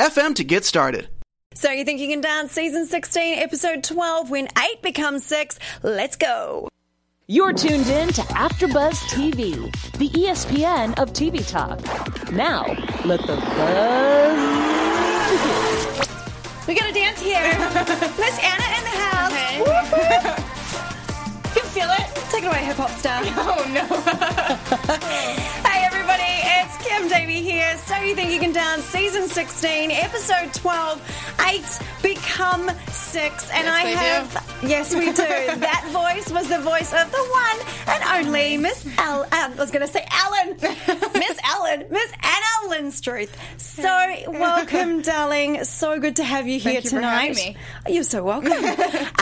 anchor.fm to get started. So you think you can dance season 16, episode 12, when 8 becomes 6? Let's go. You're tuned in to AfterBuzz TV, the ESPN of TV talk. Now, let the buzz begin. We got to dance here. Miss Anna in the house. Okay. Whoop, whoop. You can feel it. Take it away, hip hop star. Oh no. Kim Davey here. So you think you can dance? Season 16, episode 12, 8 become 6. And Yes, I have Yes, we do. that voice was the voice of the one and only Miss Al I was gonna say Ellen. Miss Ellen. Miss Anna Linstruth. So welcome, darling. So good to have you here Thank you tonight. having me. You're so welcome.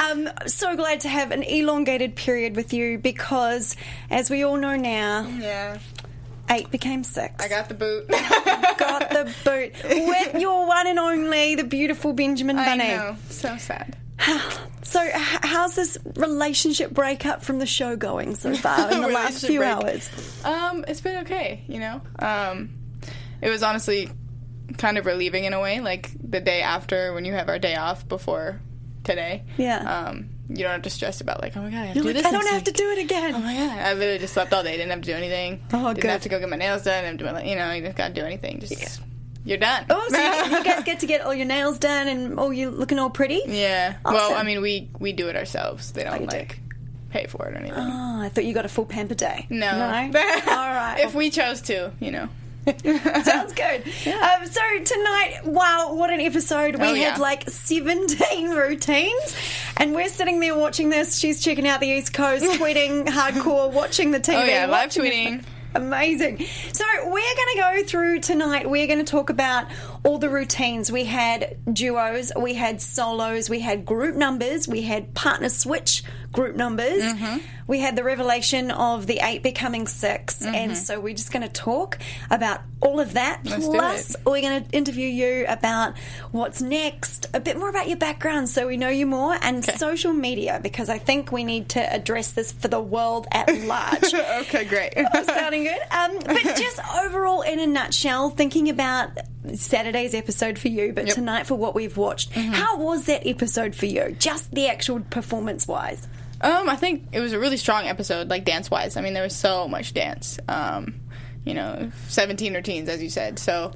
um, so glad to have an elongated period with you because, as we all know now, Yeah. Eight became six. I got the boot. got the boot with your one and only, the beautiful Benjamin Bunny. I know. So sad. So, how's this relationship breakup from the show going so far in the last few break. hours? Um, it's been okay, you know. Um, it was honestly kind of relieving in a way, like the day after when you have our day off before today. Yeah. Um, you don't have to stress about like, oh my god, I have You're to do like, this. I don't have to do it again. Oh my god! I literally just slept all day. Didn't have to do anything. Oh, Didn't good. have to go get my nails done. Didn't have to, you know, you just gotta do anything. Just you're done. Oh, so you, you guys get to get all your nails done and all you looking all pretty? Yeah. Well, I mean, we we do it ourselves. They oh, don't you do. like pay for it or anything. Oh, I thought you got a full pamper day. no. No? all right. if we chose to, you know. Sounds good. Um, so tonight, wow, what an episode! We Oh, had like seventeen routines, and we're sitting there watching this. She's checking out the East Coast, tweeting hardcore, watching the TV. Oh yeah, live tweeting. Amazing. So we're going to go through tonight. We're going to talk about all the routines. We had duos, we had solos, we had group numbers, we had partner switch group numbers. Mm-hmm. We had the revelation of the eight becoming 6 and so we're just going to talk about all of that. Mm-hmm. Let's Plus, we're going to interview you about what's next, a bit more about your background, so we know you more, and social media because I think we need to address this for the world at large. okay, great. Sounding good. Um, but just overall, in a nutshell, thinking about Saturday's episode for you, but Yep. tonight for what we've watched, how was that episode for you? Just the actual performance wise. Um, I think it was a really strong episode, like dance wise. I mean, there was so much dance. Um, you know, seventeen routines, as you said. So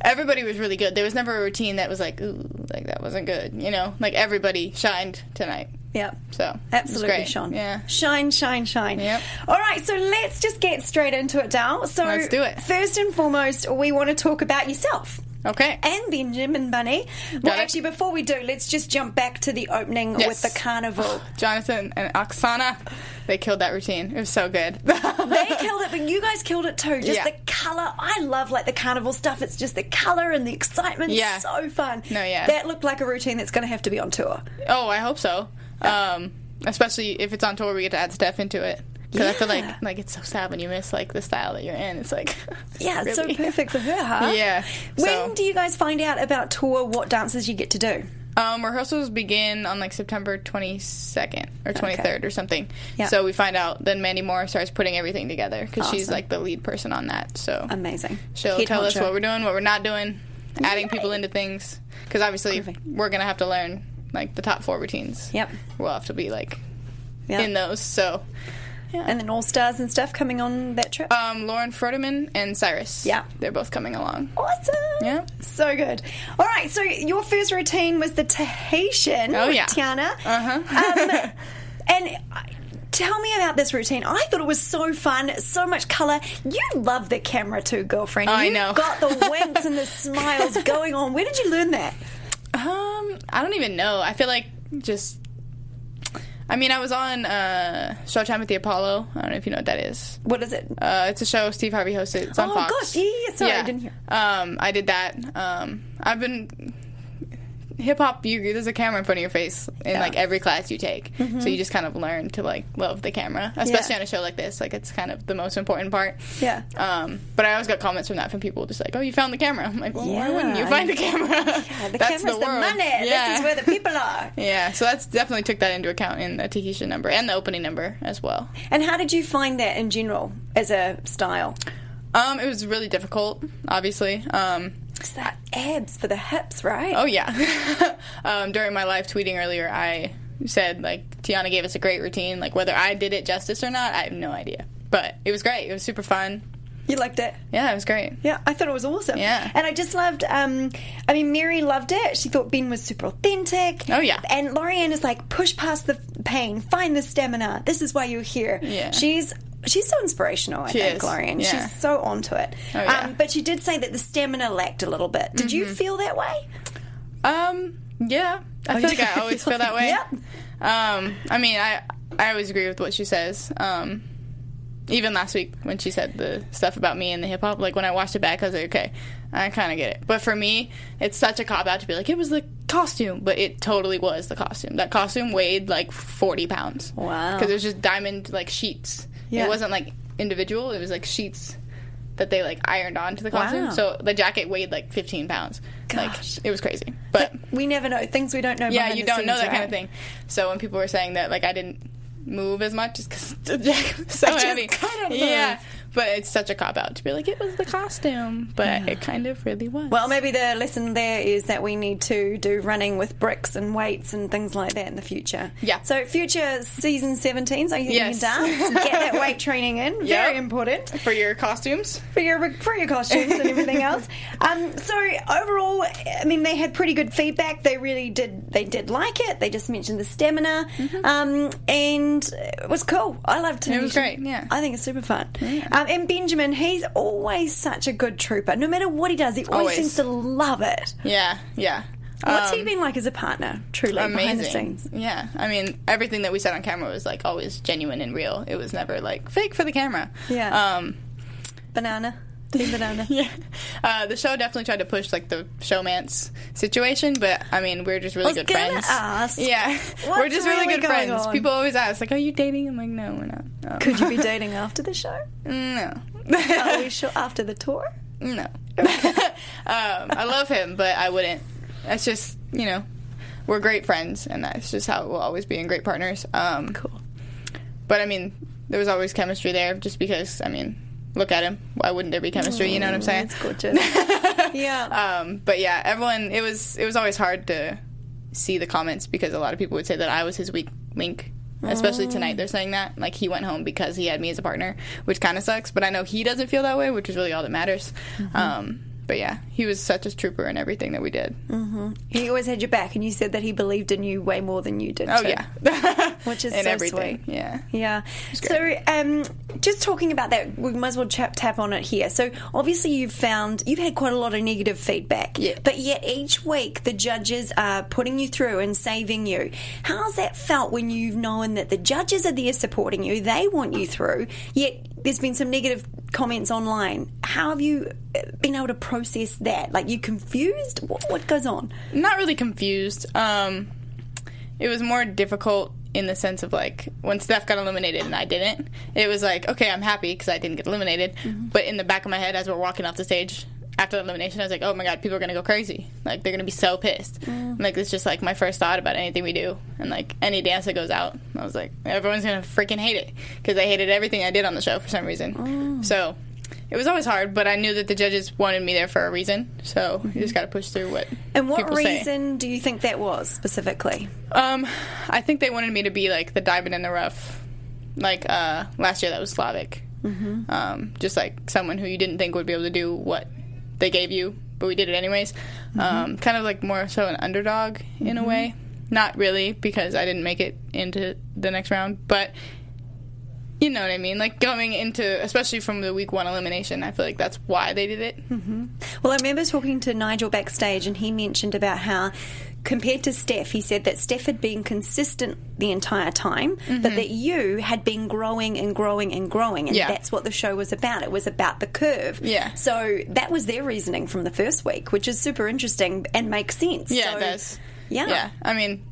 everybody was really good. There was never a routine that was like, ooh, like that wasn't good. You know, like everybody shined tonight. Yep. So Absolutely. Sean. Yeah. Shine, shine, shine. Yep. All right, so let's just get straight into it, Dal. So, Let's do it. First and foremost, we want to talk about yourself. Okay. And Benjamin Bunny. Well, it. actually, before we do, let's just jump back to the opening Yes. with the carnival. Jonathan and Oksana, they killed that routine. It was so good. they killed it, but you guys killed it too. Just Yeah. the color. I love like the carnival stuff. It's just the color and the excitement. Yeah. so fun. No, yeah. that looked like a routine that's going to have to be on tour. Oh, I hope so. Um, especially if it's on tour, we get to add stuff into it. Because I feel like like it's so sad when you miss like the style that you're in. It's like Yeah, it's so perfect for her, huh? Yeah. When so, do you guys find out about tour? What dances you get to do? um, rehearsals begin on like September 22nd or 23rd or something. Yeah. So we find out. Then Mandy Moore starts putting everything together because she's like the lead person on that. So Amazing. she'll tell us what we're doing, what we're not doing, adding people into things. Because obviously Perfect. we're gonna have to learn like the top four routines. Yep. We'll have to be like Yeah. in those. So. And then all stars and stuff coming on that trip. Um, Lauren Froderman and Cyrus. Yeah. They're both coming along. Awesome. Yeah. So good. All right. So your first routine was the Tahitian. Oh, yeah. Tiana. Uh-huh. Um, and uh, tell me about this routine. I thought it was so fun, so much color. You love the camera too, girlfriend. I you know. got the winks and the smiles going on. Where did you learn that? Um, I don't even know. I feel like just I mean, I was on uh, Showtime at the Apollo. I don't know if you know what that is. What is it? Uh, it's a show Steve Harvey hosted. It's on Oh, Fox. gosh, yeah, yeah, sorry, I didn't hear. Um, I did that. Um, I've been hip hop. You there's a camera in front of your face in Yeah. Mm-hmm. like every class you take, so you just kind of learn to like love the camera, especially Yeah. on a show like this. Like it's kind of the most important part. Yeah. Um, but I always got comments from that from people just like, "Oh, you found the camera." I'm like, "Well, why wouldn't you find the camera?" Yeah, the That's camera's the, world. money. Yeah. This is where the people are. Yeah, so that's definitely took that into account in the Tahitian number and the opening number as well. And how did you find that in general as a style? Um, it was really difficult, obviously. Um, It's that abs for the hips, right? oh yeah. um, during my live tweeting earlier, I said like Tiana gave us a great routine. Like whether I did it justice or not, I have no idea. But it was great. It was super fun. You liked it? Yeah, it was great. Yeah, I thought it was awesome. Yeah. And I just loved, um, I mean, Mary loved it. She thought Ben was super authentic. Oh, yeah. And Laurieann is like, push past the pain, find the stamina. This is why you're here. Yeah. She's. She's so inspirational, I She think, is. Yeah. She's so onto it. Oh, yeah. um, but she did say that the stamina lacked a little bit. Did Mm-hmm. you feel that way? Um, yeah. I Oh, feel like I always feel that way. Yep. Um, I mean, I I always agree with what she says. Um, even last week when she said the stuff about me and the hip hop, like when I watched it back, I was like, okay, I kind of get it. But for me, it's such a cop out to be like, it was the costume, but it totally was the costume. That costume weighed like forty pounds. Wow. Because it was just diamond like sheets. Yeah. It wasn't like individual. It was like sheets that they like ironed onto the costume. Wow. So the jacket weighed like fifteen pounds. Gosh. Like it was crazy. But We never know. Things we don't know about. yeah, you don't know scenes, that kind of thing. So when people were saying that, like I didn't move as much, just because the jacket was so I just heavy. yeah. But it's such a cop out to be like it was the costume, but it kind of really was. Well, maybe the lesson there is that we need to do running with bricks and weights and things like that in the future. Yeah. So future season 17, so you Yes. can dance, get that weight training in. Very Yep. important for your costumes, for your for your costumes and everything else. Um, so overall, I mean, they had pretty good feedback. They really did. They did like it. They just mentioned the stamina, um, and it was cool. I loved it. Mm-hmm. It was great, yeah. I think it's super fun. Um, and Benjamin, he's always such a good trooper. No matter what he does, he always, Always. seems to love it. yeah, yeah. What's Um, he been like as a partner? Truly, behind the amazing. scenes. Yeah, I mean everything that we said on camera was like always genuine and real. It was never like fake for the camera. Yeah. Um, Banana, banana. yeah. Uh, the show definitely tried to push like the showmance situation, but I mean we're just really good friends. ask, yeah, we're just really, really good friends. on? People always ask like, "Are you dating?" I'm like, "No, we're not." Um, Could you be dating after the show? No. Are we sure after the tour? no. um, I love him, but I wouldn't. That's just you know, we're great friends, and that's just how we'll always be, and great partners. Um, Cool. But I mean, there was always chemistry there, just because I mean, look at him. Why wouldn't there be chemistry? you know what I'm saying? That's gorgeous. yeah. Um, but yeah, everyone. It was it was always hard to see the comments because a lot of people would say that I was his weak link. Especially tonight, they're saying that like he went home because he had me as a partner, which kind of sucks. But I know he doesn't feel that way, which is really all that matters. Um, but yeah, he was such a trooper in everything that we did. He always had your back, and you said that he believed in you way more than you did. Oh too. yeah, Which is in so everything. sweet. Yeah. Yeah. So, um, just talking about that, we might as well tap, tap on it here. So, obviously, you've found you've had quite a lot of negative feedback. Yeah. But yet, each week the judges are putting you through and saving you. How's that felt when you've known that the judges are there supporting you? They want you through. Yet there's been some negative comments online. How have you uh, been able to process that? Like, you confused? What, what goes on? not really confused. Um, it was more difficult in the sense of like when Steph got eliminated and I didn't. It was like okay, I'm happy because I didn't get eliminated. But in the back of my head, as we're walking off the stage after the elimination, I was like, oh my god, people are gonna go crazy. Like they're gonna be so pissed. Like it's just like my first thought about anything we do, and like any dance that goes out, I was like, everyone's gonna freaking hate it because I hated everything I did on the show for some reason. So. It was always hard, but I knew that the judges wanted me there for a reason. So you just got to push through what And what people say. reason do you think that was specifically? Um, I think they wanted me to be like the diamond in the rough. Like uh, last year, that was Slavik. Mm-hmm. Um, just like someone who you didn't think would be able to do what they gave you, but we did it anyways. Um, kind of like more so an underdog in a way. Not really because I didn't make it into the next round, but you know what I mean? Like going into, especially from the week one elimination, I feel like that's why they did it. Well, I remember talking to Nigel backstage, and he mentioned about how, compared to Steph, he said that Steph had been consistent the entire time, Mm-hmm. but that you had been growing and growing and growing, and Yeah. that's what the show was about. It was about the curve. Yeah. So that was their reasoning from the first week, which is super interesting and makes sense. Yeah, So- it does. Yeah. Yeah. I mean,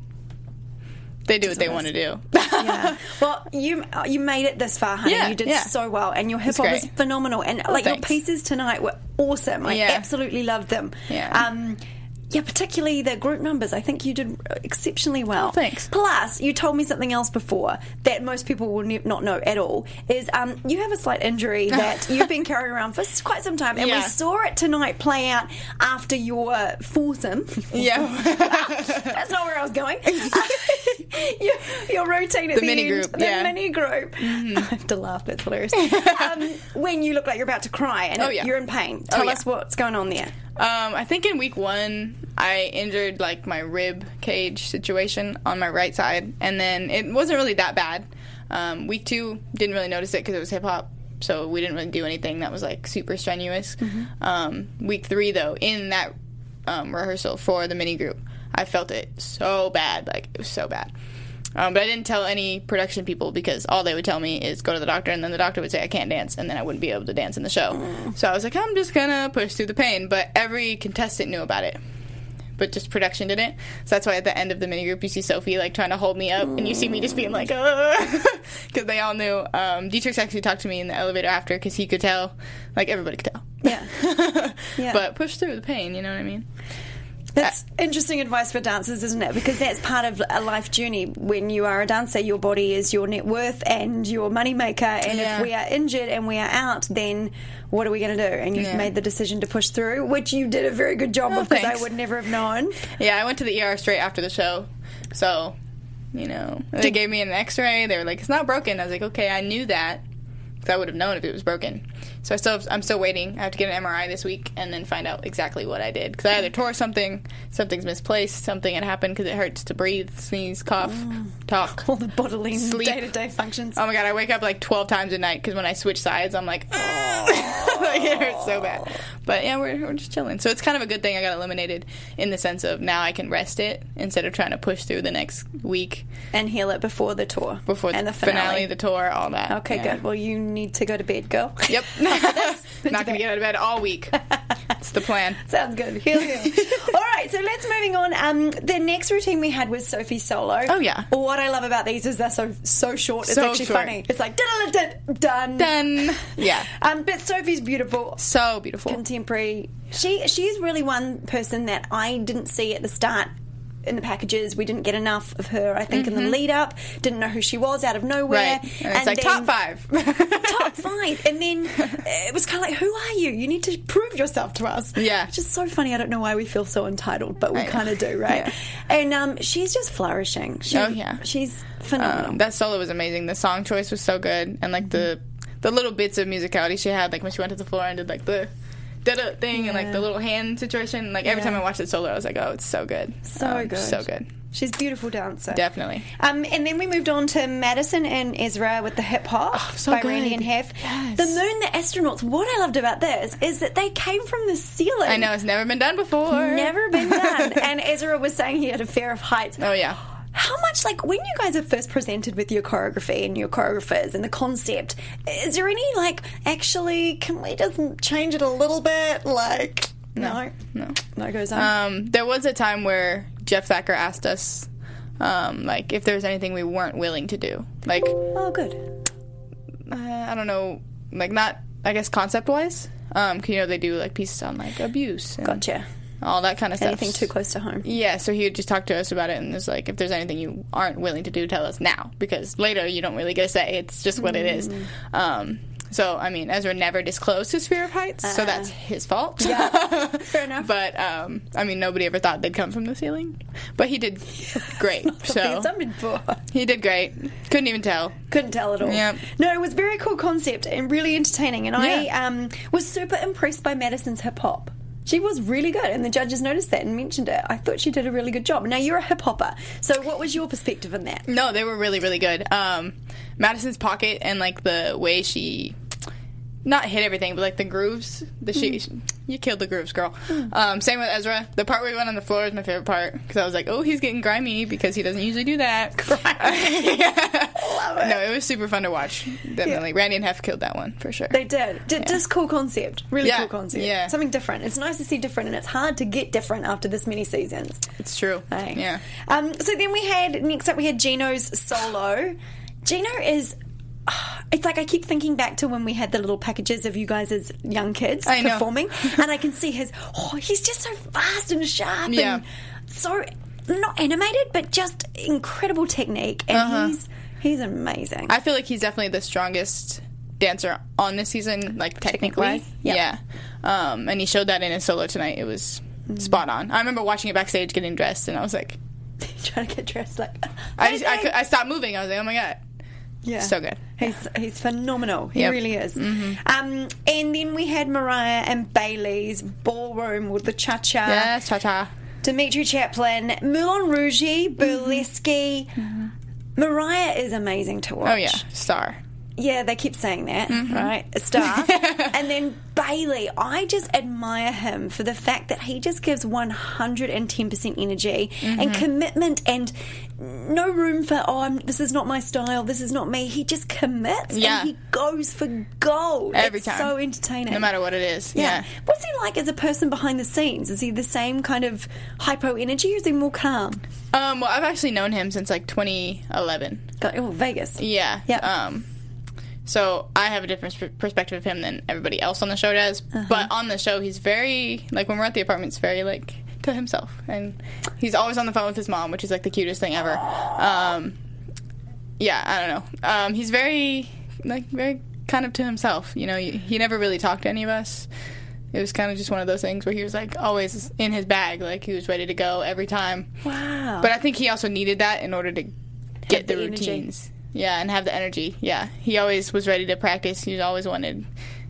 they do what they want to do. yeah. Well, you you made it this far, honey. Yeah, you did yeah. so well, and your hip hop was phenomenal. And like your pieces tonight were awesome. I Yeah. absolutely loved them. Yeah. Um, yeah, particularly the group numbers. I think you did exceptionally well. Oh, thanks. Plus, you told me something else before that most people will ne- not know at all. Is um, you have a slight injury that you've been carrying around for quite some time, and we saw it tonight play out after your foursome. yeah. That's not where I was going. your, your routine at the, The mini end, group, the yeah. Mm-hmm. mini group. I have to laugh. That's hilarious. um, when you look like you're about to cry and Oh, yeah. you're in pain, tell yeah. us what's going on there. Um, I think in week one, I injured like my rib cage situation on my right side, and then it wasn't really that bad. Um, week two, didn't really notice it because it was hip hop, so we didn't really do anything that was like super strenuous. Um, week three, though, in that um, rehearsal for the mini group, I felt it so bad, like it was so bad. Um, but I didn't tell any production people because all they would tell me is go to the doctor, and then the doctor would say I can't dance, and then I wouldn't be able to dance in the show. So I was like, I'm just gonna push through the pain. But every contestant knew about it, but just production didn't. So that's why at the end of the mini group, you see Sophie like trying to hold me up, and you see me just being like, because they all knew. Um, Dietrich actually talked to me in the elevator after because he could tell, like everybody could tell. Yeah. Yeah. But push through the pain, you know what I mean? That's interesting advice for dancers, isn't it? Because that's part of a life journey. When you are a dancer, your body is your net worth and your moneymaker. And Yeah. if we are injured and we are out, then what are we going to do? And you've Yeah. made the decision to push through, which you did a very good job of because I would never have known. Yeah, I went to the ER straight after the show. So, you know, they gave me an x ray. They were like, it's not broken. I was like, okay, I knew that. Because I would have known if it was broken. So I still, I'm still waiting. I have to get an MRI this week and then find out exactly what I did. Because I either tore something, something's misplaced, something had happened because it hurts to breathe, sneeze, cough, mm. talk. All the bodily day to day functions. Oh my god, I wake up like 12 times a night because when I switch sides, I'm like, like it hurts so bad. But yeah, we're, we're just chilling. So it's kind of a good thing I got eliminated in the sense of now I can rest it instead of trying to push through the next week and heal it before the tour. before and the the finale, the tour, all that. Okay, Yeah. good. Well, you need to go to bed, girl. Yep. Not gonna get out of bed all week. That's the plan. Sounds good. Heal, heal. All right, so let's moving on. Um, the next routine we had was Sophie solo. Oh, yeah. What I love about these is they're so so short. It's So actually short. funny. It's like done. Done. Yeah. Um, but Sophie's beautiful, So beautiful. contemporary. She she's really one person that I didn't see at the start. In the packages, we didn't get enough of her. I think in the lead up, didn't know who she was out of nowhere. Mm-hmm. Right. And it's like then- top five. Top five. And then it was kind of like, who are you? You need to prove yourself to us. Yeah. Which is so funny. I don't know why we feel so entitled, but we kind of do, right? Yeah. And um, she's just flourishing. She, Oh, yeah. She's phenomenal. Um, that solo was amazing. The song choice was so good, and like the the little bits of musicality she had, like when she went to the floor and did like the da da thing and like the little hand situation. Like every Yeah. time I watched it solo, I was like, oh, it's so good, So Um, good. so good, she's a beautiful dancer. definitely. Um, and then we moved on to Madison and Ezra with the hip hop Oh, so by good. Randi and Hef. Yes. The moon, the astronauts. What I loved about this is that they came from the ceiling. I know it's never been done before. Never been done. and Ezra was saying he had a fear of heights. Oh yeah. How much, like, when you guys are first presented with your choreography and your choreographers and the concept, is there any, like, actually, can we just change it a little bit? Like, no. No. No goes on. Um, there was a time where Jeff Thacker asked us, um, like, if there was anything we weren't willing to do. Like, oh, good. uh, I don't know, like not, I guess, concept wise. Um, you know, they do like pieces on like abuse, and Gotcha. all that kind of stuff. Anything too close to home. Yeah, so he would just talk to us about it and it's like, if there's anything you aren't willing to do, tell us now. Because later you don't really get to say. It's just what it is. Mm. Um, so, I mean, Ezra never disclosed his fear of heights, so that's his fault. Yeah, fair enough. but, um, I mean, nobody ever thought they'd come from the ceiling. But he did great. so, Something something for. he did great. Couldn't even tell. Couldn't tell at all. Yep. No, it was very cool concept and really entertaining. And I um, was super impressed by Madison's hip hop. She was really good, and the judges noticed that and mentioned it. I thought she did a really good job. Now you're a hip hopper, so what was your perspective on that? No, they were really, really good. Um, Madison's pocket and like the way she not hit everything, but like the grooves. The she, you killed the grooves, girl. Um, same with Ezra. The part where he went on the floor is my favorite part because I was like, oh, he's getting grimy because he doesn't usually do that. Yeah. It. No, it was super fun to watch. Definitely, Randi and Hef killed that one for sure. They did. D- Just cool concept. Really Yeah, cool concept. yeah. Something different. It's nice to see different, and it's hard to get different after this many seasons. it's true. Yeah. Um, so then we had next up we had Gino's solo. Gino is. It's like I keep thinking back to when we had the little packages of you guys as young kids I performing, and I can see his. Oh, he's just so fast and sharp Yeah. and so not animated, but just incredible technique, and he's he's amazing. Uh-huh. I feel like he's definitely the strongest dancer on this season, like technically. Yep. Yeah. Um, and he showed that in his solo tonight. It was Mm-hmm. spot on. I remember watching it backstage getting dressed, and I was like, trying to get dressed like. I, just, I, I stopped moving. I was like, oh my god. Yeah. So good. He's he's phenomenal. He Yep. really is. Mm-hmm. Um, and then we had Mariah and Bailey's ballroom with the cha cha. Yes, cha cha. Dmitry Chaplin, Moulin Rouge, mm-hmm. Burlesque. Mm-hmm. Mariah is amazing to watch. Oh yeah, star. Yeah, they keep saying that, Mm-hmm. right? A star. and then Bailey, I just admire him for the fact that he just gives 110% energy Mm-hmm. and commitment and no room for, oh, I'm, this is not my style, this is not me. He just commits Yeah. and he goes for gold. Every It's time. so entertaining. No matter what it is. Yeah. Yeah. What's he like as a person behind the scenes? Is he the same kind of hypo energy or is he more calm? Um, well, I've actually known him since like 2011. Got, oh, Vegas. Yeah. Yeah. Um, so I have a different perspective of him than everybody else on the show does. Uh-huh. But on the show, he's very like when we're at the apartment, it's very like to himself, and he's always on the phone with his mom, which is like the cutest thing ever. Um, yeah, I don't know. Um, he's very like very kind of to himself. You know, he, he never really talked to any of us. It was kind of just one of those things where he was like always in his bag, like he was ready to go every time. Wow. But I think he also needed that in order to get the the, routines. Yeah, and have the energy. Yeah, he always was ready to practice. He was always wanted,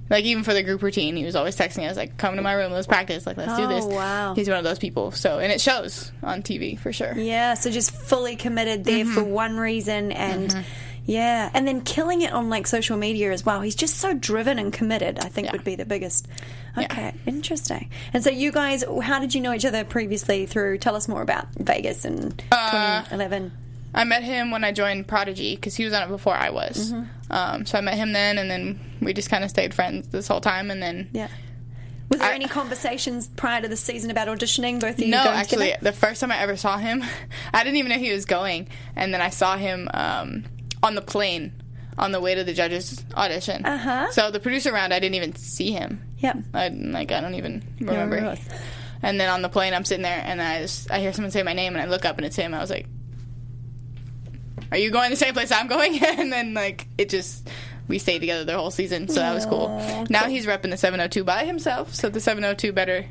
like even for the group routine, he was always texting us like, "Come to my room, let's practice. Like, let's do Oh, this." wow. He's one of those people. So, and it shows on TV for sure. Yeah, so just fully committed there for Mm-hmm. one reason and yeah, and then killing it on like social media as well. He's just so driven and committed, I think Yeah. would be the biggest. Yeah. Okay, interesting. And so you guys, how did you know each other previously through tell us more about Vegas and Uh, 2011? I met him when I joined Prodigy because he was on it before I was. Mm-hmm. Um, so I met him then, and then we just kind of stayed friends this whole time. And then Yeah. Was there I- any conversations prior to the season about auditioning? Both of you No, actually, together? the first time I ever saw him, I didn't even know he was going, and then I saw him um, on the plane on the way to the judges' audition. Uh-huh. So the producer round, I didn't even see him. Yep. I like I don't even remember. remember. and then on the plane, I'm sitting there, and I just I hear someone say my name, and I look up, and it's him. I was like, "Are you going the same place I'm going?" and then like it just. We stayed together the whole season, so that was cool. Now he's repping the 702 by himself, so the 702 better,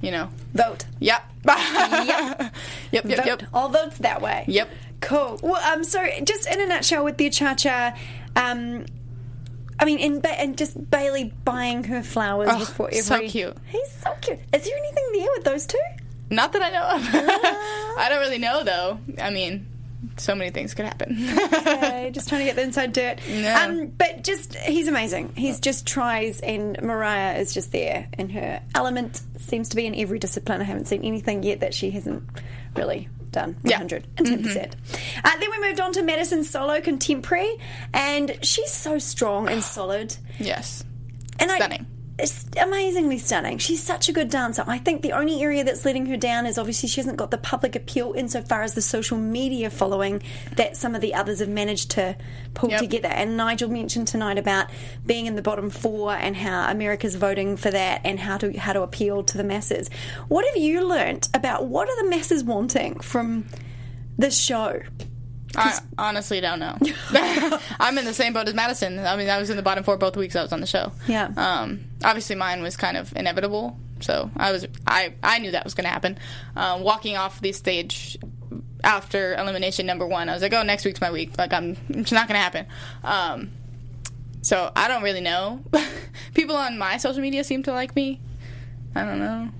you know, Vote. Yep. yep. Yep. Yep. Vote. Yep. All votes that way. Yep. Cool. Well, um, so just in a nutshell, with the cha cha, um, I mean, and, ba- and just Bailey buying her flowers Oh, before every. so cute. He's so cute. Is there anything there with those two? Not that I know of. I don't really know though. I mean, so many things could happen. Okay, just trying to get the inside dirt. Um, but just he's amazing. He's just tries, and Mariah is just there, and her element seems to be in every discipline. I haven't seen anything yet that she hasn't really done. Yeah. 110 percent. Uh, then we moved on to Madison solo contemporary, and she's so strong and solid. yes. And I- Stunning. It's amazingly stunning. She's such a good dancer. I think the only area that's letting her down is obviously she hasn't got the public appeal insofar as the social media following that some of the others have managed to pull Yep. together. And Nigel mentioned tonight about being in the bottom four and how America's voting for that and how to how to appeal to the masses. What have you learnt about what are the masses wanting from this show? I honestly don't know. I'm in the same boat as Madison. I mean, I was in the bottom four both weeks I was on the show. Yeah. Um, obviously, mine was kind of inevitable, so I was I I knew that was going to happen. Um, walking off the stage after elimination number one, I was like, oh, next week's my week. Like, I'm it's not going to happen. Um, so I don't really know. People on my social media seem to like me. I don't know.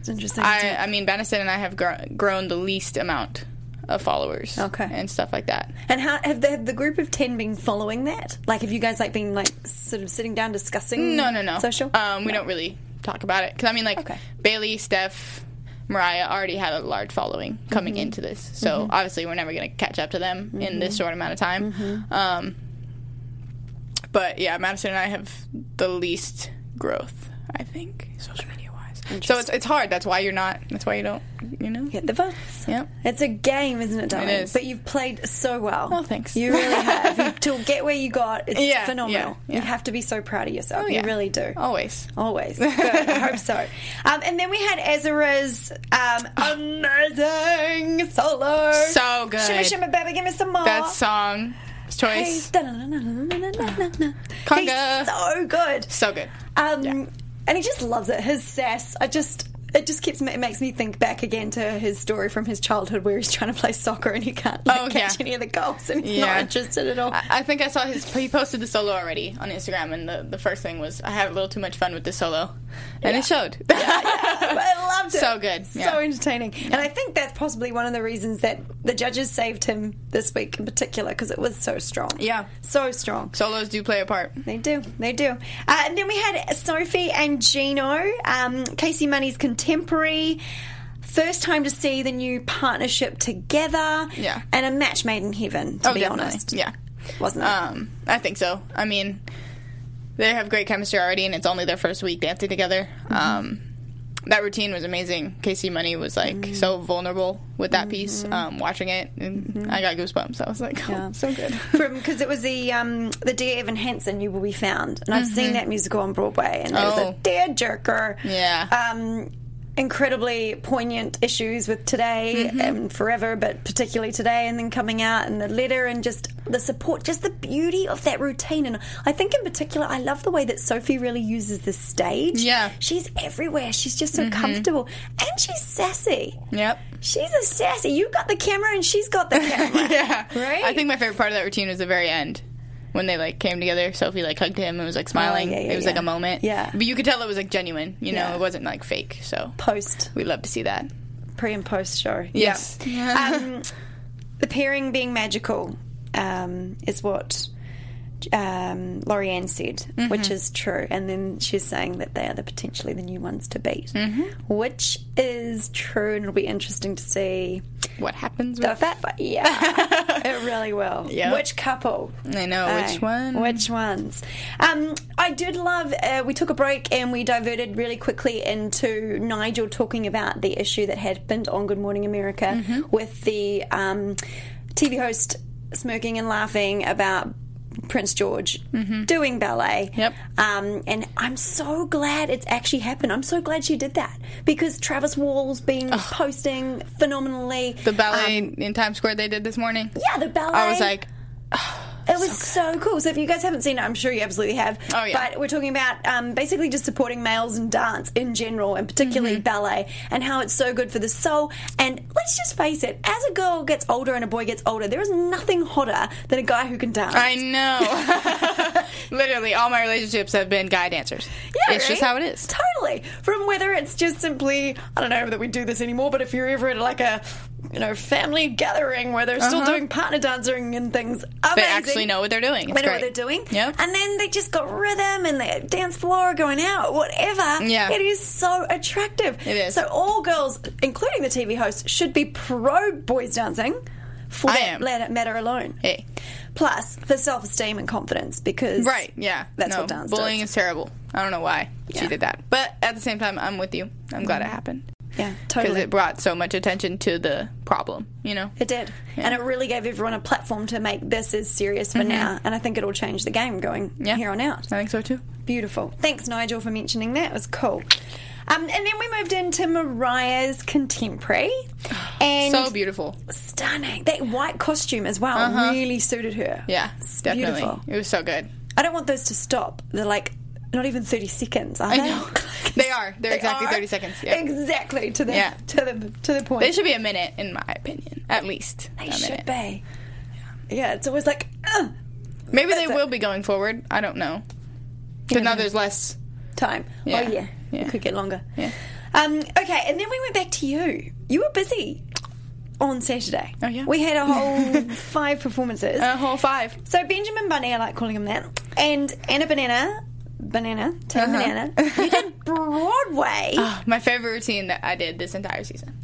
It's interesting. I I mean, Madison and I have gr- grown the least amount of followers. Okay. And stuff like that. and how have the, have the group of ten been following that? Like, have you guys like been like sort of sitting down discussing? No, no, no. Social. Um, we don't really talk about it because I mean, like Okay. Bailey, Steph, Mariah already had a large following coming Mm-hmm. into this, so obviously we're never going to catch up to them in this short amount of time. Mm-hmm. Um, but yeah, Madison and I have the least growth, I think, social media. So it's it's hard. That's why you're not. That's why you don't. You know. Get the votes. Yep. It's a game, isn't it, darling? is. But you've played so well. Oh, thanks. You really have. You, to get where you got, it's Yeah, phenomenal. yeah, You have to be so proud of yourself. Oh, You really do. Always. Always. Good. I hope so. Um, and then we had Ezra's um, amazing solo. So good. Shimmy, shimmy, baby, give me some more. That song Hey, choice. da-na-na-na-na-na-na-na. Conga. He's so good. So good. Um, Yeah. And he just loves it. His sass, I just. It just keeps it makes me think back again to his story from his childhood where he's trying to play soccer and he can't like, Oh, catch yeah. any of the goals and he's not interested at all. I, I think I saw his. He posted the solo already on Instagram, and the, the first thing was I had a little too much fun with the solo, and it showed. I loved it. So good, yeah. So entertaining. And I think that's possibly one of the reasons that the judges saved him this week in particular because it was so strong. Yeah. So strong. Solos do play a part. They do. They do. Uh, and then we had Sophie and Gino, um, Casey Money's contemporary. First time to see the new partnership together. Yeah. And a match made in heaven, to oh, be definitely. honest. Yeah. Wasn't it? Um, I think so. I mean, they have great chemistry already, and it's only their first week dancing together. Mm-hmm. Um, that routine was amazing. Casey Money was like Mm-hmm. so vulnerable with that piece. Um, watching it, and I got goosebumps. I was like, oh, Mm-hmm. Yeah. so good. Because it was the um, the Dear Evan Hansen You Will Be Found, and I've seen that musical on Broadway, and it was a Mm-hmm. Oh. Yeah. Um, incredibly poignant issues with today Mm-hmm. and forever, but particularly today, and then coming out and the letter and just the support, just the beauty of that routine. And I think in particular, I love the way that Sophie really uses the stage. Yeah. she's everywhere. She's just so comfortable, and she's sassy. Yep. She's a sassy. You've got the camera, and she's got the camera. yeah. Right? I think my favorite part of that routine was the very end. When they like came together, Sophie like hugged him and was like smiling. Oh, yeah, yeah, it was like a moment. Yeah. But you could tell it was like genuine, you know, Yeah. it wasn't like fake. So Post, we love to see that. pre and post show. Yes. Um, the pairing being magical um, is what um, Laurieann said, Mm-hmm. which is true. And then she's saying that they are the potentially the new ones to beat, Mm-hmm. which is true. And it'll be interesting to see What happens the with that? fa- Yeah, it really will. Yep. Which couple? I know Aye. which one. Which ones? Um, I did love. Uh, we took a break and we diverted really quickly into Nigel talking about the issue that happened on Good Morning America Mm-hmm. with the um, TV host smirking and laughing about. Prince George doing ballet. Mm-hmm. Yep. Um, and I'm so glad it's actually happened. I'm so glad she did that because Travis Wall's been posting phenomenally. the ballet in Times Square they did this morning. Yeah, the ballet. I was like, It was so, cool. So if you guys haven't seen it, I'm sure you absolutely have. Oh, yeah. But we're talking about um, basically just supporting males and dance in general, and particularly Mm-hmm. ballet, and how it's so good for the soul. And let's just face it, as a girl gets older and a boy gets older, there is nothing hotter than a guy who can dance. I know. Literally, all my relationships have been guy dancers. Yeah, it's just how it is. Totally. From whether it's just simply, I don't know that we do this anymore, but if you're ever at like a, you know, family gathering where they're still Uh-huh. doing partner dancing and things, amazing. They actually know what they're doing. It's they know what they're doing. Yep. And then they just got rhythm and the dance floor going out, whatever. Yeah. It is so attractive. It is. So all girls, including the TV host, should be pro boys dancing for I that am. matter alone. Hey. Plus, for self esteem and confidence, because. Right, yeah. That's no, what dance Bullying does. is terrible. I don't know why Yeah. she did that. But at the same time, I'm with you. I'm glad it happened. Yeah, totally. Because it brought so much attention to the problem, you know? It did. And it really gave everyone a platform to make this as serious for now. And I think it'll change the game going Mm-hmm. Yeah. here on out. I think so too. Beautiful. Thanks, Nigel, for mentioning that. It was cool. Um, and then we moved into Mariah's contemporary. And So beautiful. stunning. That white costume as well really suited her. Uh-huh. Yeah, It's definitely. Beautiful. It was so good. I don't want those to stop. They're like not even 30 seconds, are I they? know. They are. They're exactly are? 30 seconds, yeah. Exactly to the, Yeah. to the to the point. They should be a minute, in my opinion. At least. They should minute. be. Yeah, it's always like, uh, Maybe they That's it. will be going forward. I don't know. Because now there's less. Time. Yeah. Oh yeah, Yeah. It could get longer. Yeah. Um, okay, and then we went back to you. You were busy on Saturday. Oh, yeah. We had a whole five performances. A whole five. so Benjamin Bunny, I like calling him that, and Anna Banana, Banana, Team Uh-huh. Banana. You did Broadway. My favorite routine that I did this entire season.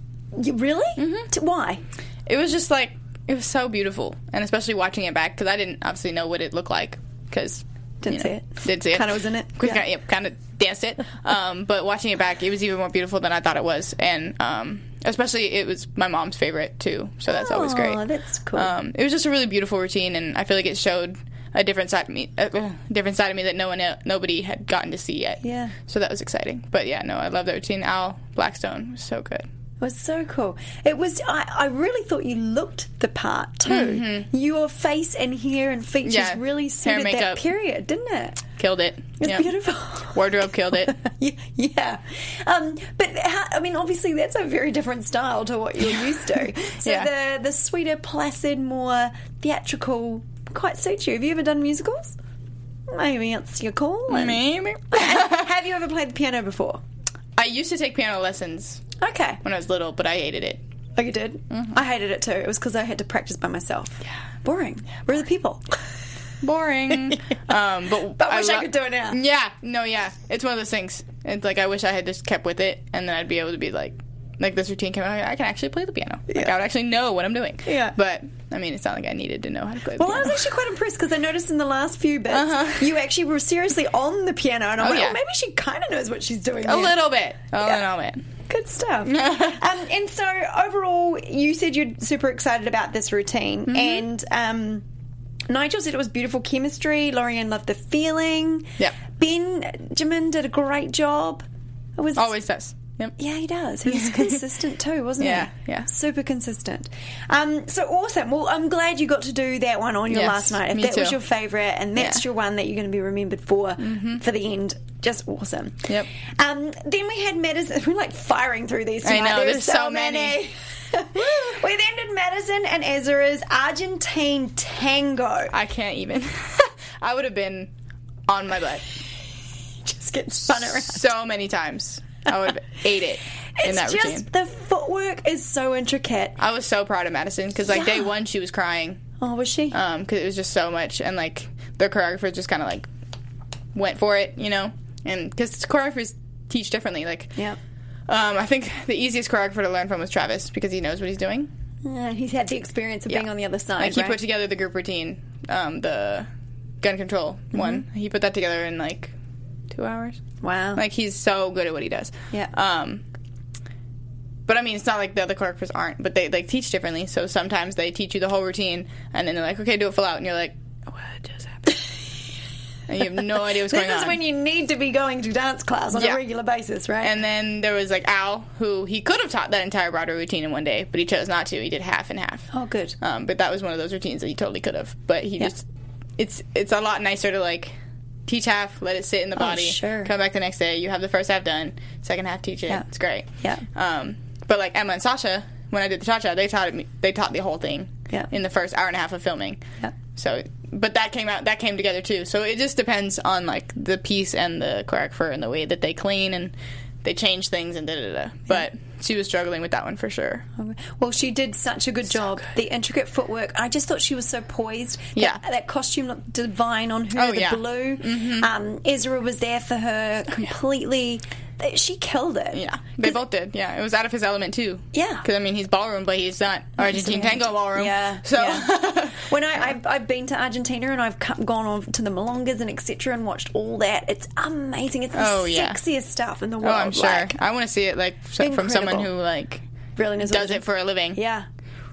You- really? Mm-hmm. T- Why? It was just like it was so beautiful, and especially watching it back because I didn't obviously know what it looked like because Didn't see it. Didn't see it. Kinda was in it. Quick, Yeah. kind of danced it. Um, but watching it back, it was even more beautiful than I thought it was, and um, especially it was my mom's favorite too. So that's always Aw, great. that's cool. Um, it was just a really beautiful routine, and I feel like it showed a different side of me, a different side of me that no one, nobody had gotten to see yet. Yeah. So that was exciting. But yeah, no, I love that routine. Al Blackstone was so good. It was so cool. It was. I, I really thought you looked the part too. Your face and hair and features Mm-hmm. Yeah. really suited that period, didn't it? Killed it. It's Yeah. beautiful. Wardrobe killed it. yeah, yeah. Um, but how, I mean, obviously, that's a very different style to what you're used to. So Yeah. the the sweeter, placid, more theatrical quite suits you. Have you ever done musicals? Maybe it's your call. Maybe. Have you ever played the piano before? I used to take piano lessons Okay. when I was little, but I hated it. Oh, you did? I hated it too. It was because I had to practice by myself. Yeah. Boring. We're the people. Boring. um, but But I wish I lo- could do it now. Yeah, no, yeah. It's one of those things. It's like I wish I had just kept with it, and then I'd be able to be like, like this routine came out. I can actually play the piano. Like Yeah. I would actually know what I'm doing. Yeah. But I mean, it's not like I needed to know how to play the Well, I was actually quite impressed because I noticed in the last few bits Uh-huh. you actually were seriously on the piano, and I'm Oh, like, yeah. oh, maybe she kind of knows what she's doing. a there. little bit. A Yeah. little bit. Good stuff. um, and so overall, you said you're super excited about this routine, Mm-hmm. and um, Nigel said it was beautiful chemistry. Laurieann loved the feeling. Yep. Benjamin did a great job. It was Always does. Yep. Yeah, he does. He was consistent too, wasn't Yeah, he? yeah. Super consistent. Um, so awesome. Well, I'm glad you got to do that one on your Yes, last night. If that was your favourite and that's Yeah. Mm-hmm. your one that you're going to be remembered for for the end, just awesome. Yep. Um, then we had Madison. We're like firing through these I know, There there's so, so many. many. we then did Madison and Ezra's Argentine tango. I can't even. I would have been on my butt Just get spun around. so many times. I would have ate it in It's that just routine. the footwork is so intricate. I was so proud of Madison because like day one she was crying Oh, was she? um because it was just so much and like the choreographers just kind of like went for it you know and because choreographers teach differently like yeah. um I think the easiest choreographer to learn from was Travis because he knows what he's doing Uh, he's had the experience of being on the other side. like he right? put together the group routine um the gun control Mm-hmm. one he put that together in like two hours wow. like he's so good at what he does Yeah. um but I mean, it's not like the other choreographers aren't, but they like teach differently. So sometimes they teach you the whole routine, and then they're like, "Okay, do it full out," and you're like, "What just happened?" and you have no idea what's going on. this is when you need to be going to dance class on Yeah. a regular basis, right? and then there was like Al, who he could have taught that entire Broadway routine in one day, but he chose not to. He did half and half. oh, good. Um, but that was one of those routines that he totally could have. But he Yeah. just, it's it's a lot nicer to like teach half, let it sit in the body, Oh, sure. come back the next day. You have the first half done, second half teach it. Yeah. It's great. Yeah. Um, but like Emma and Sasha, when I did the cha cha, they taught me. They taught the whole thing. Yeah. In the first hour and a half of filming. Yeah. So, but that came out. That came together too. So it just depends on like the piece and the choreographer and the way that they clean and they change things and da da da. But she was struggling with that one for sure. Well, she did such a good job. The intricate footwork. I just thought she was so poised. That- Yeah. That, costume looked divine on her. Oh, the yeah. blue. Um, Ezra was there for her completely. She killed it. Yeah, they both did. Yeah, it was out of his element too. Yeah. because I mean he's ballroom, but he's not Argentine tango ballroom. Yeah. so yeah. when I, I've, I've been to Argentina and I've come, gone on to the Milongas and etc. and watched all that, it's amazing. It's the Oh, yeah. sexiest stuff in the world. oh, world. I'm sure. Like, I want to see it like so- from someone Incredible. who like really knows does it for a living. Yeah.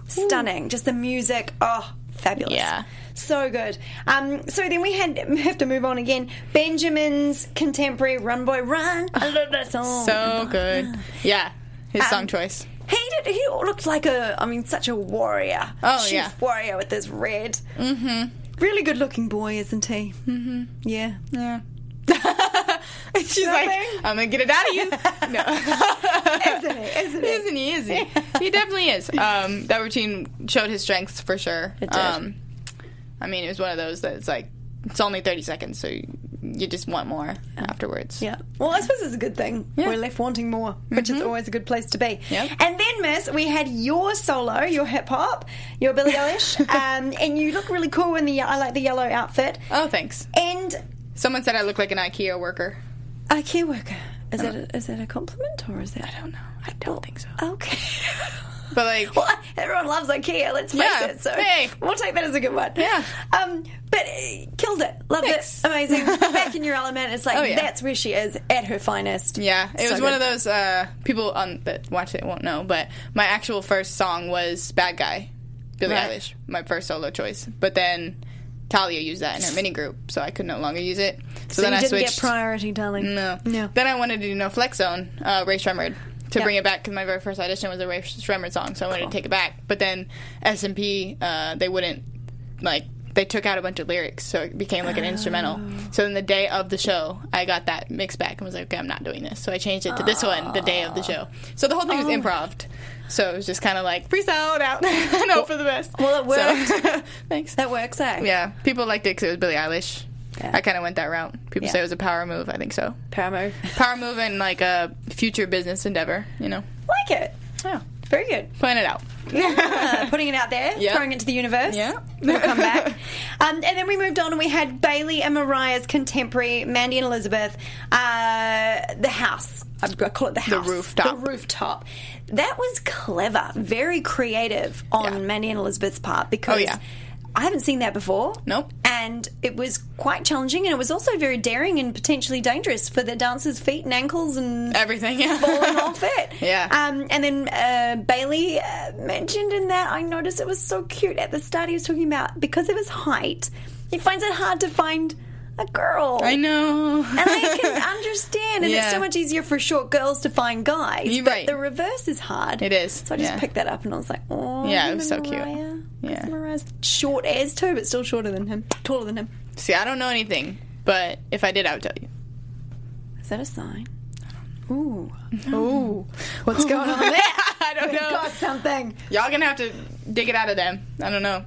Stunning. Just the music. Oh, fabulous. Yeah. So good. Um, so then we had have to move on again. Benjamin's contemporary Run Boy Run. I love that song. So good. Yeah, his Um, song choice. He did. He looked like a. I mean, such a warrior. Oh, Chief yeah. warrior with his red. Mm-hmm. Really good looking boy, isn't he? Mm-hmm. Yeah. Yeah. She's like? I'm gonna get it out of you. No, Isn't he? Isn't he? isn't he? Is he? He definitely is. Um, that routine showed his strengths for sure. It did. Um, I mean, it was one of those that it's like it's only 30 seconds, so you, you just want more afterwards. Yeah. Well, I suppose it's a good thing. Yeah. We're left wanting more, which is always a good place to be. Yep. And then, Miss, we had your solo, your hip hop, your Billie Eilish, um, and you look really cool in the. I like the yellow outfit. Oh, thanks. And Someone said I look like an IKEA worker. IKEA worker. Is that a, is that a compliment or is that? I don't know. I don't think so. Okay. But like, Well, everyone loves IKEA. Let's face Yeah. it. So Hey. we'll take that as a good one. Yeah. Um, but uh, killed it. Loved Thanks. it. Amazing. Back in your element. It's like Oh, yeah. that's where she is at her finest. yeah, it So was one good. of those uh, people on that watch it won't know. But my actual first song was "Bad Guy," Billie Right. Eilish, my first solo choice. But then Talia used that in her mini group, so I could no longer use it. So, So then you I didn't switched. get priority, darling. No. No. Then I wanted to do No Flex Zone, uh, Rae Sremmurd, to bring it back because my very first audition was a Rae Sremmurd song, so I wanted Cool. to take it back. But then S&P, uh, they wouldn't, like, they took out a bunch of lyrics, so it became like an instrumental. Oh. So then the day of the show, I got that mixed back and was like, okay, I'm not doing this. So I changed it to this one the day of the show. So the whole thing was Oh. improv. So it was just kind of like freestyle it out and hope for the best. Well, it So- thanks. That works, eh? yeah, people liked it because it was Billie Eilish. Yeah. I kind of went that route. People Yeah. say it was a power move. I think so Power move. power move and like a future business endeavor. You know, like it. yeah, Very good. plan it out. Putting it out there, Yeah. throwing it to the universe. Yeah. We'll come back. Um, and then we moved on and we had Bailey and Mariah's contemporary, Mandy and Elizabeth, uh, The House. I call it The House. rooftop. The Rooftop. That was clever, very creative on Yeah. Mandy and Elizabeth's part because Oh, yeah. I haven't seen that before. Nope. And it was quite challenging and it was also very daring and potentially dangerous for the dancers' feet and ankles and Everything. Yeah. falling off it. Yeah. Um, and then uh, Bailey uh, mentioned in that I noticed it was so cute at the start. He was talking about because of his height, he finds it hard to find a girl. I know. And I can understand, and it's so much easier for short girls to find guys. You're but right. the reverse is hard. It is, So I just yeah. picked that up, and I was like, oh, Yeah, it was so cute. Mariah. Yeah. 'Cause Mariah's short as too, but still shorter than him, taller than him. See, I don't know anything, but if I did, I would tell you. Is that a sign? Ooh, ooh, what's going on there? I don't We've know. got something. Y'all gonna have to dig it out of them. I don't know.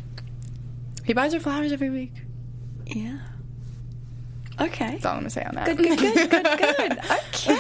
He buys her flowers every week. Yeah. Okay. That's all I'm gonna say on that. Good, good, good, good, good.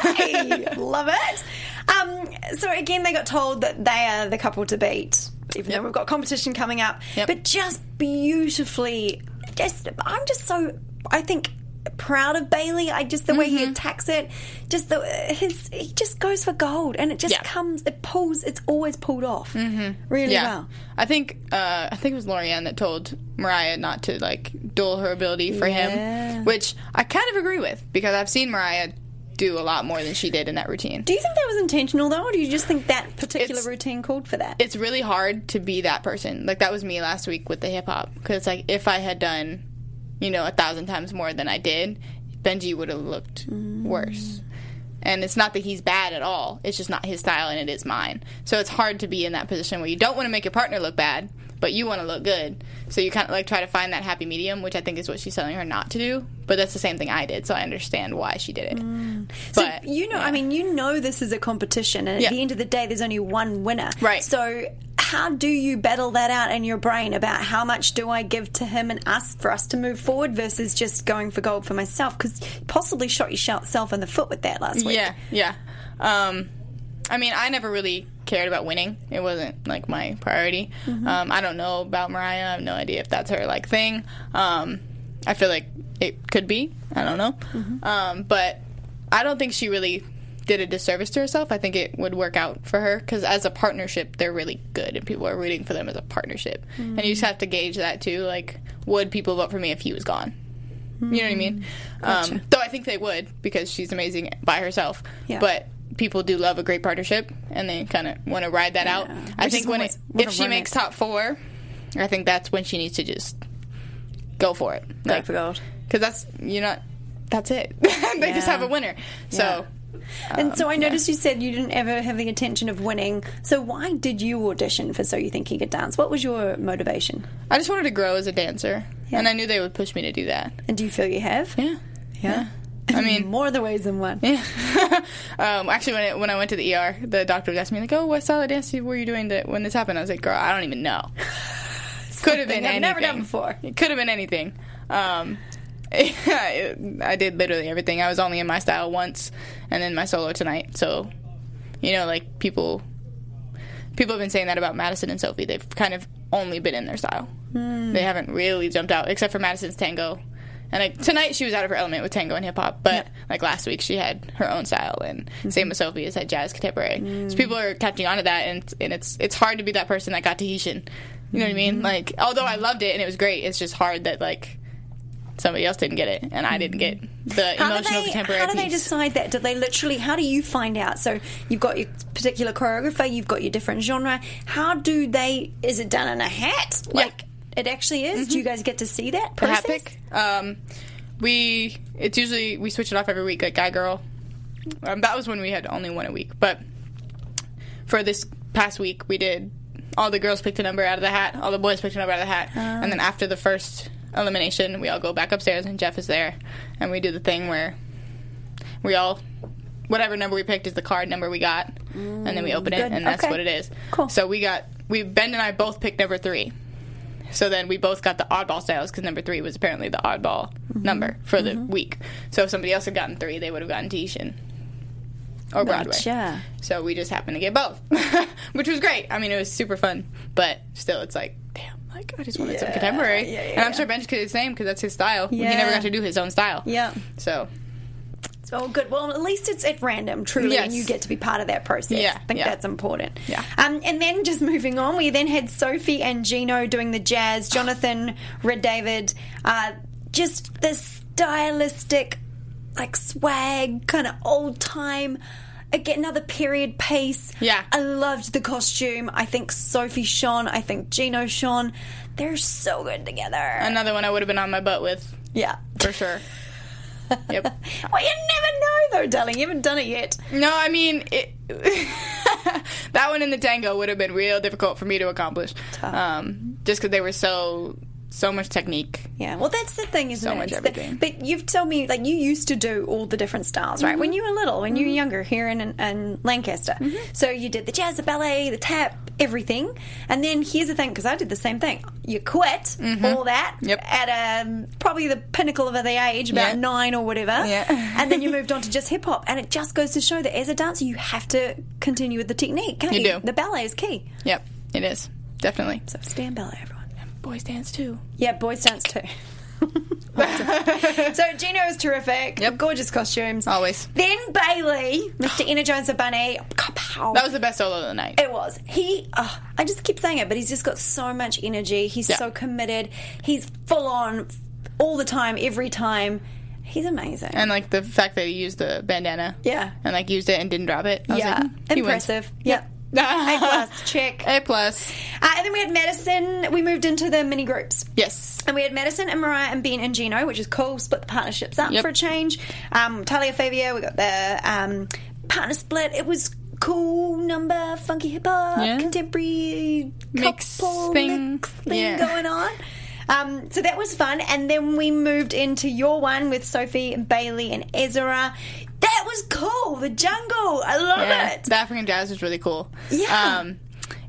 Okay, love it. Um, so again, they got told that they are the couple to beat, even Yep. though we've got competition coming up. Yep. But just beautifully, just I'm just so I think proud of Bailey. I just the way Mm-hmm. he attacks it, just the his he just goes for gold, and it just Yeah. comes, it pulls, it's always pulled off really Mm-hmm. yeah, well. I think uh, I think it was Laurieann that told Mariah not to like duel her ability for Yeah. him, which I kind of agree with because I've seen Mariah do a lot more than she did in that routine. Do you think that was intentional though, or do you just think that particular It's- routine called for that? it's really hard to be that person. Like that was me last week with the hip hop because like if I had done, you know, a thousand times more than I did, Benji would have looked mm. worse. And it's not that he's bad at all. It's just not his style and it is mine. So it's hard to be in that position where you don't want to make your partner look bad, but you want to look good. So you kind of like try to find that happy medium, which I think is what she's telling her not to do. But that's the same thing I did, so I understand why she did it. Mm. So But you know, yeah. I mean, you know, this is a competition, and at Yeah. the end of the day, there's only one winner. Right. So how do you battle that out in your brain about how much do I give to him and us for us to move forward versus just going for gold for myself? Because you possibly shot yourself in the foot with that last week. Yeah, yeah. Um, I mean, I never really cared about winning. It wasn't like my priority. Um, I don't know about Mariah. I have no idea if that's her like thing. Um, I feel like it could be. I don't know. Um, but I don't think she really did a disservice to herself. I think it would work out for her because as a partnership, they're really good and people are rooting for them as a partnership. And you just have to gauge that too. Like, would people vote for me if he was gone? You know what I mean? Um, though I think they would because she's amazing by herself. Yeah. But people do love a great partnership and they kind of want to ride that out. I Which is think when it, if she makes top four, I think that's when she needs to just go for it. Go for gold. Because that's you're not. That's it. they just have a winner. So And so I Um, yeah. noticed you said you didn't ever have the intention of winning. So why did you audition for So You Think You Could Dance? What was your motivation? I just wanted to grow as a dancer, Yeah. and I knew they would push me to do that. And do you feel you have? Yeah. Yeah. I mean, More the ways than one. Yeah. um, actually, when, it, when I went to the ER, the doctor was asking me like, "Oh, what style of dance were you doing that, when this happened?" I was like, "Girl, I don't even know. Could have been I've anything. never done before. It could have been anything. Um, I did literally everything. I was only in my style once, and then my solo tonight. So, you know, like people, people have been saying that about Madison and Sophie. They've kind of only been in their style. Hmm. They haven't really jumped out, except for Madison's tango. And like, tonight she was out of her element with tango and hip hop, but like last week she had her own style, and mm-hmm. same with Sophie is had jazz contemporary. So mm. people are catching on to that, and and it's it's hard to be that person that got Tahitian. You know what I mean? Mm-hmm. Like, although I loved it and it was great, it's just hard that like somebody else didn't get it and I didn't get the How do emotional they, contemporary how do they piece. decide that? Do they literally? How do you find out? So you've got your particular choreographer, you've got your different genre. How do they? Is it done in a hat? Like it actually is. Do you guys get to see that process? Um, we it's usually we switch it off every week, like guy girl. Um, that was when we had only one a week, but for this past week we did all the girls picked a number out of the hat, all the boys picked a number out of the hat, and then after the first elimination, we all go back upstairs and Jeff is there, and we do the thing where we all whatever number we picked is the card number we got, and then we open it, good. and that's Okay. what it is. Cool. So we got we Ben and I both picked number three. So then we both got the oddball styles because number three was apparently the oddball Mm-hmm. number for the week. So if somebody else had gotten three, they would have gotten Tahitian or Broadway. Gotcha. So we just happened to get both, which was great. I mean, it was super fun, but still, it's like, like I just wanted some contemporary. yeah, and I'm yeah. sure Ben's could the same because that's his style. He never got to do his own style. Yeah. So Oh, good. Well, at least it's at random, truly, and you get to be part of that process. Yeah, I think yeah. that's important. Yeah. Um, and then just moving on, we then had Sophie and Gino doing the jazz, Jonathan, Redavid, uh, just this stylistic, like swag, kind of old time. Again, another period piece. Yeah. I loved the costume. I think Sophie shone. I think Gino shone. They're so good together. another one I would have been on my butt with yeah. for sure. yep. Well, you never know, though, darling. You haven't done it yet. No, I mean it, that one in the tango would have been real difficult for me to accomplish, um, just because they were so so much technique. Yeah, well, that's the thing, isn't So it? much It's everything. but you've told me, like, you used to do all the different styles, right? When mm-hmm. you were little, when you were mm-hmm. younger here in, in Lancaster. Mm-hmm. So you did the jazz, the ballet, the tap, everything. And then here's the thing, because I did the same thing. You quit all that Yep. at um, probably the pinnacle of the age, about nine or whatever. Yeah. and then you moved on to just hip hop. And it just goes to show that as a dancer, you have to continue with the technique, can't you? You do. The ballet is key. Yep, it is definitely. So stand ballet, everyone. Boys dance too. Yeah, boys dance too. So Gino is terrific. Yep. Gorgeous costumes. Always. Then Bailey, Mr. Energizer Bunny. Kapow. That was the best solo of the night. It was. He, oh, I just keep saying it, but he's just got so much energy. He's Yeah. so committed. He's full on all the time, every time. He's amazing. And like the fact that he used the bandana. Yeah. And like used it and didn't drop it. I was yeah. like, hmm, he wins. Impressive. Yep. A plus, check. A plus. Uh, and then we had Madison. We moved into the mini groups. Yes. And we had Madison and Mariah and Ben and Gino, which is cool. Split the partnerships up Yep. for a change. Um, Talia Favia, we got the um, partner split. It was cool number, funky hip hop, Yeah. contemporary Mix couple thing. mix thing Yeah. going on. Um, so that was fun, and then we moved into your one with Sophie and Bailey and Ezra. That was cool. The jungle, I love Yeah, it. the African jazz was really cool. Yeah. Um,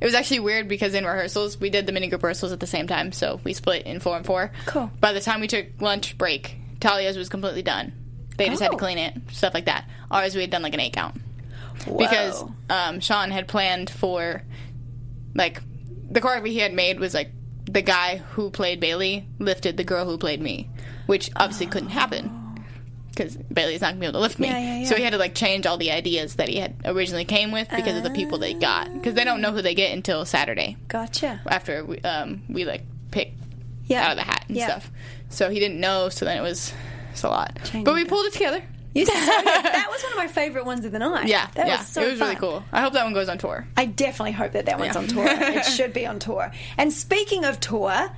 it was actually weird because in rehearsals we did the mini group rehearsals at the same time, so we split in four and four. Cool. By the time we took lunch break, Talia's was completely done. They just had to Oh. clean it, stuff like that. Ours we had done like an eight count because um, Sean had planned for like the choreography he had made was like the guy who played Bailey lifted the girl who played me, which obviously couldn't happen because Bailey's not gonna be able to lift me. Yeah, yeah, yeah. So he had to like change all the ideas that he had originally came with because of the people they got because they don't know who they get until Saturday Gotcha. after we, um, we like pick Yeah. out of the hat and stuff. So he didn't know. So then it was it's a lot, Changing but we pulled it together. You. That was one of my favorite ones of the night. Yeah, that yeah, was so it was really cool. I hope that one goes on tour. I definitely hope that that one's Yeah. on tour. it should be on tour. And speaking of tour,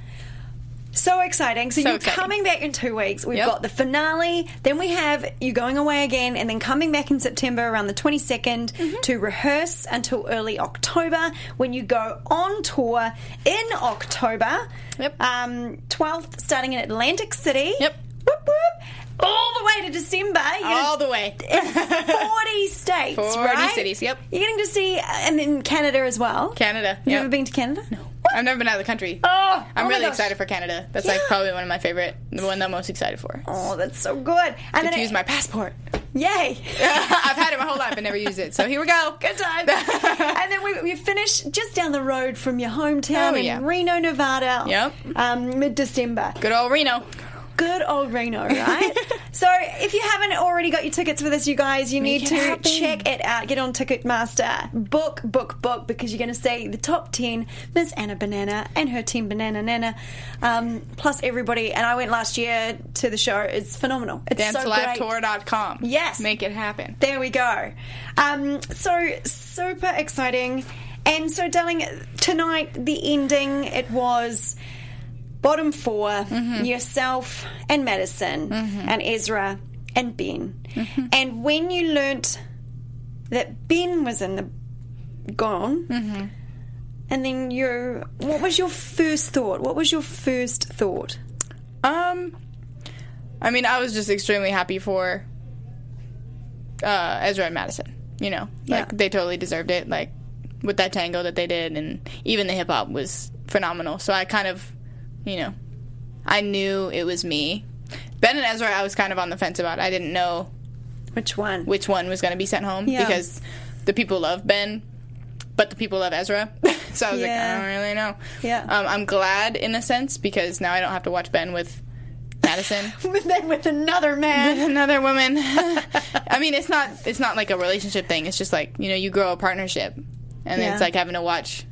so exciting. So, So you're exciting. coming back in two weeks. We've Yep. got the finale, then we have you going away again, and then coming back in September around the 22nd Mm-hmm. to rehearse until early October when you go on tour in October. Yep. Um, 12th, starting in Atlantic City. Yep. Whoop, whoop. All the way to December. All the way. in 40 states, 40 right? cities, yep. You're getting to see, and in Canada as well. Canada. Have you yep. ever been to Canada? No. I've never been out of the country. Oh, I'm oh really excited for Canada. That's like probably one of my favorite, the one that I'm most excited for. Oh, that's so good. And to then use it- my passport. yay. I've had it my whole life and never used it. So here we go. Good time. and then we, we finish just down the road from your hometown Oh, in yeah. Reno, Nevada. Yep. Um, Mid December. Good old Reno. Good old Reno, right? so if you haven't already got your tickets for this, you guys, you Make need to happen. check it out. Get on Ticketmaster. Book, book, book, because you're going to see the top 10, Miss Anna Banana and her team Banana Nana, um, plus everybody. And I went last year to the show. It's phenomenal. It's so great. Yes. Make it happen. There we go. Um, so super exciting. And so, darling, tonight the ending it was bottom 4 Mm-hmm. yourself and Madison and Ezra and Ben. Mm-hmm. And when you learnt that Ben was in the gone, Mm-hmm. and then you, what was your first thought? What was your first thought? Um, I mean, I was just extremely happy for uh, Ezra and Madison. You know, like Yeah. they totally deserved it. Like with that tango that they did, and even the hip hop was phenomenal. So I kind of, you know, I knew it was me. Ben and Ezra, I was kind of on the fence about. I didn't know Which one? which one was going to be sent home Yeah. because the people love Ben, but the people love Ezra. so I was like, I don't really know. Yeah. Um, I'm glad in a sense because now I don't have to watch Ben with Madison. then with another man. with Another woman. I mean, it's not it's not like a relationship thing. It's just like you know, you grow a partnership, and Yeah. it's like having to watch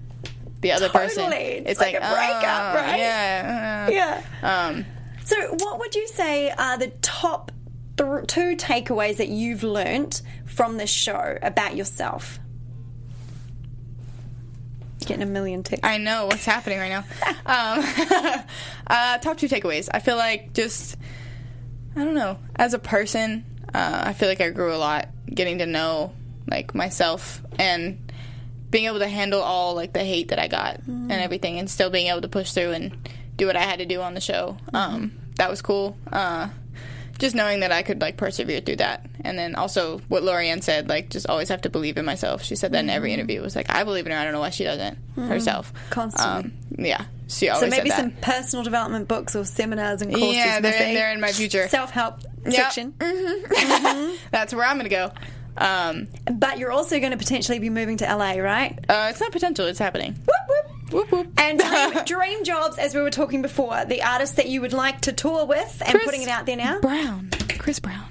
the other person. Totally. It's like a breakup, oh, right? Yeah. Yeah. Um, So, what would you say are the top th- two takeaways that you've learnt from this show about yourself? Getting a million texts. I know what's happening right now. Um, uh, top two takeaways. I feel like just, I don't know, as a person, uh, I feel like I grew a lot getting to know like myself and being able to handle all like the hate that I got and everything, and still being able to push through and do what I had to do on the show. Um, that was cool. Uh, just knowing that I could like persevere through that, and then also what Laurieann said, like just always have to believe in myself. She said that in every interview. It was like I believe in her. I don't know why she doesn't herself. Constantly. Um, yeah, she always so maybe some personal development books or seminars and courses. Yeah, they're in, they're in my future. self-help Yep. section. That's where I'm gonna go. Um, But you're also going to potentially be moving to LA, right? uh, it's not potential. It's happening. Whoop, whoop. Whoop whoop. And dream, dream jobs, as we were talking before, the artist that you would like to tour with, and Chris putting it out there now. Brown, Chris Brown.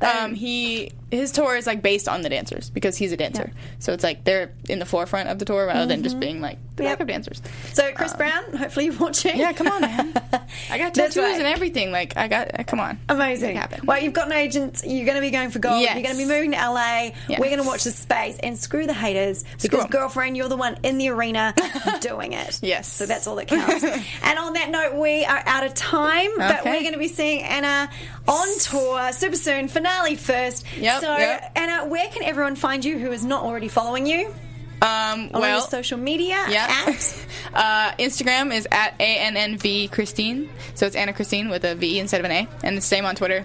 Um, he his tour is like based on the dancers because he's a dancer, so it's like they're in the forefront of the tour rather than just being like the Yep. backup dancers. So, Chris Brown, hopefully you're watching. Yeah, come on, man. I got tattoos right. and everything. Like I got, uh, come on, Amazing. Make it happen. Well, you've got an agent. You're going to be going for gold. Yes. You're going to be moving to LA. Yes. We're going to watch the space and screw the haters because, 'em. girlfriend, you're the one in the arena doing it. Yes. So that's all that counts. and on that note, we are out of time, but we're going to be seeing Anna on tour super soon. Finale first. Yep, So, yep. Anna, where can everyone find you who is not already following you? Um, On well, your social media? yeah. At? uh, Instagram is at a n n v Christine, so it's Anna Christine with a V instead of an A, and the same on Twitter.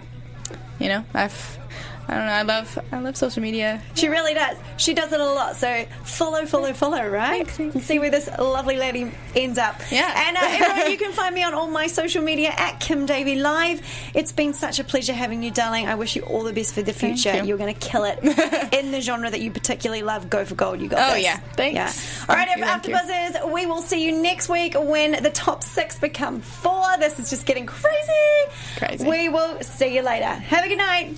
You know, I've, I don't know, I love, I love social media. She really does. She does it a lot. So follow, follow, follow, right? And see where this lovely lady ends up. Yeah. And uh, everyone, you can find me on all my social media at Kim Davy Live. It's been such a pleasure having you, darling. I wish you all the best for the future. you. You're going to kill it in the genre that you particularly love. Go for gold. You got Oh, this. yeah. Thanks. Yeah. All right, Thank you, thank you. AfterBuzzers. We will see you next week when the top six become four. This is just getting crazy. Crazy. We will see you later. Have a good night.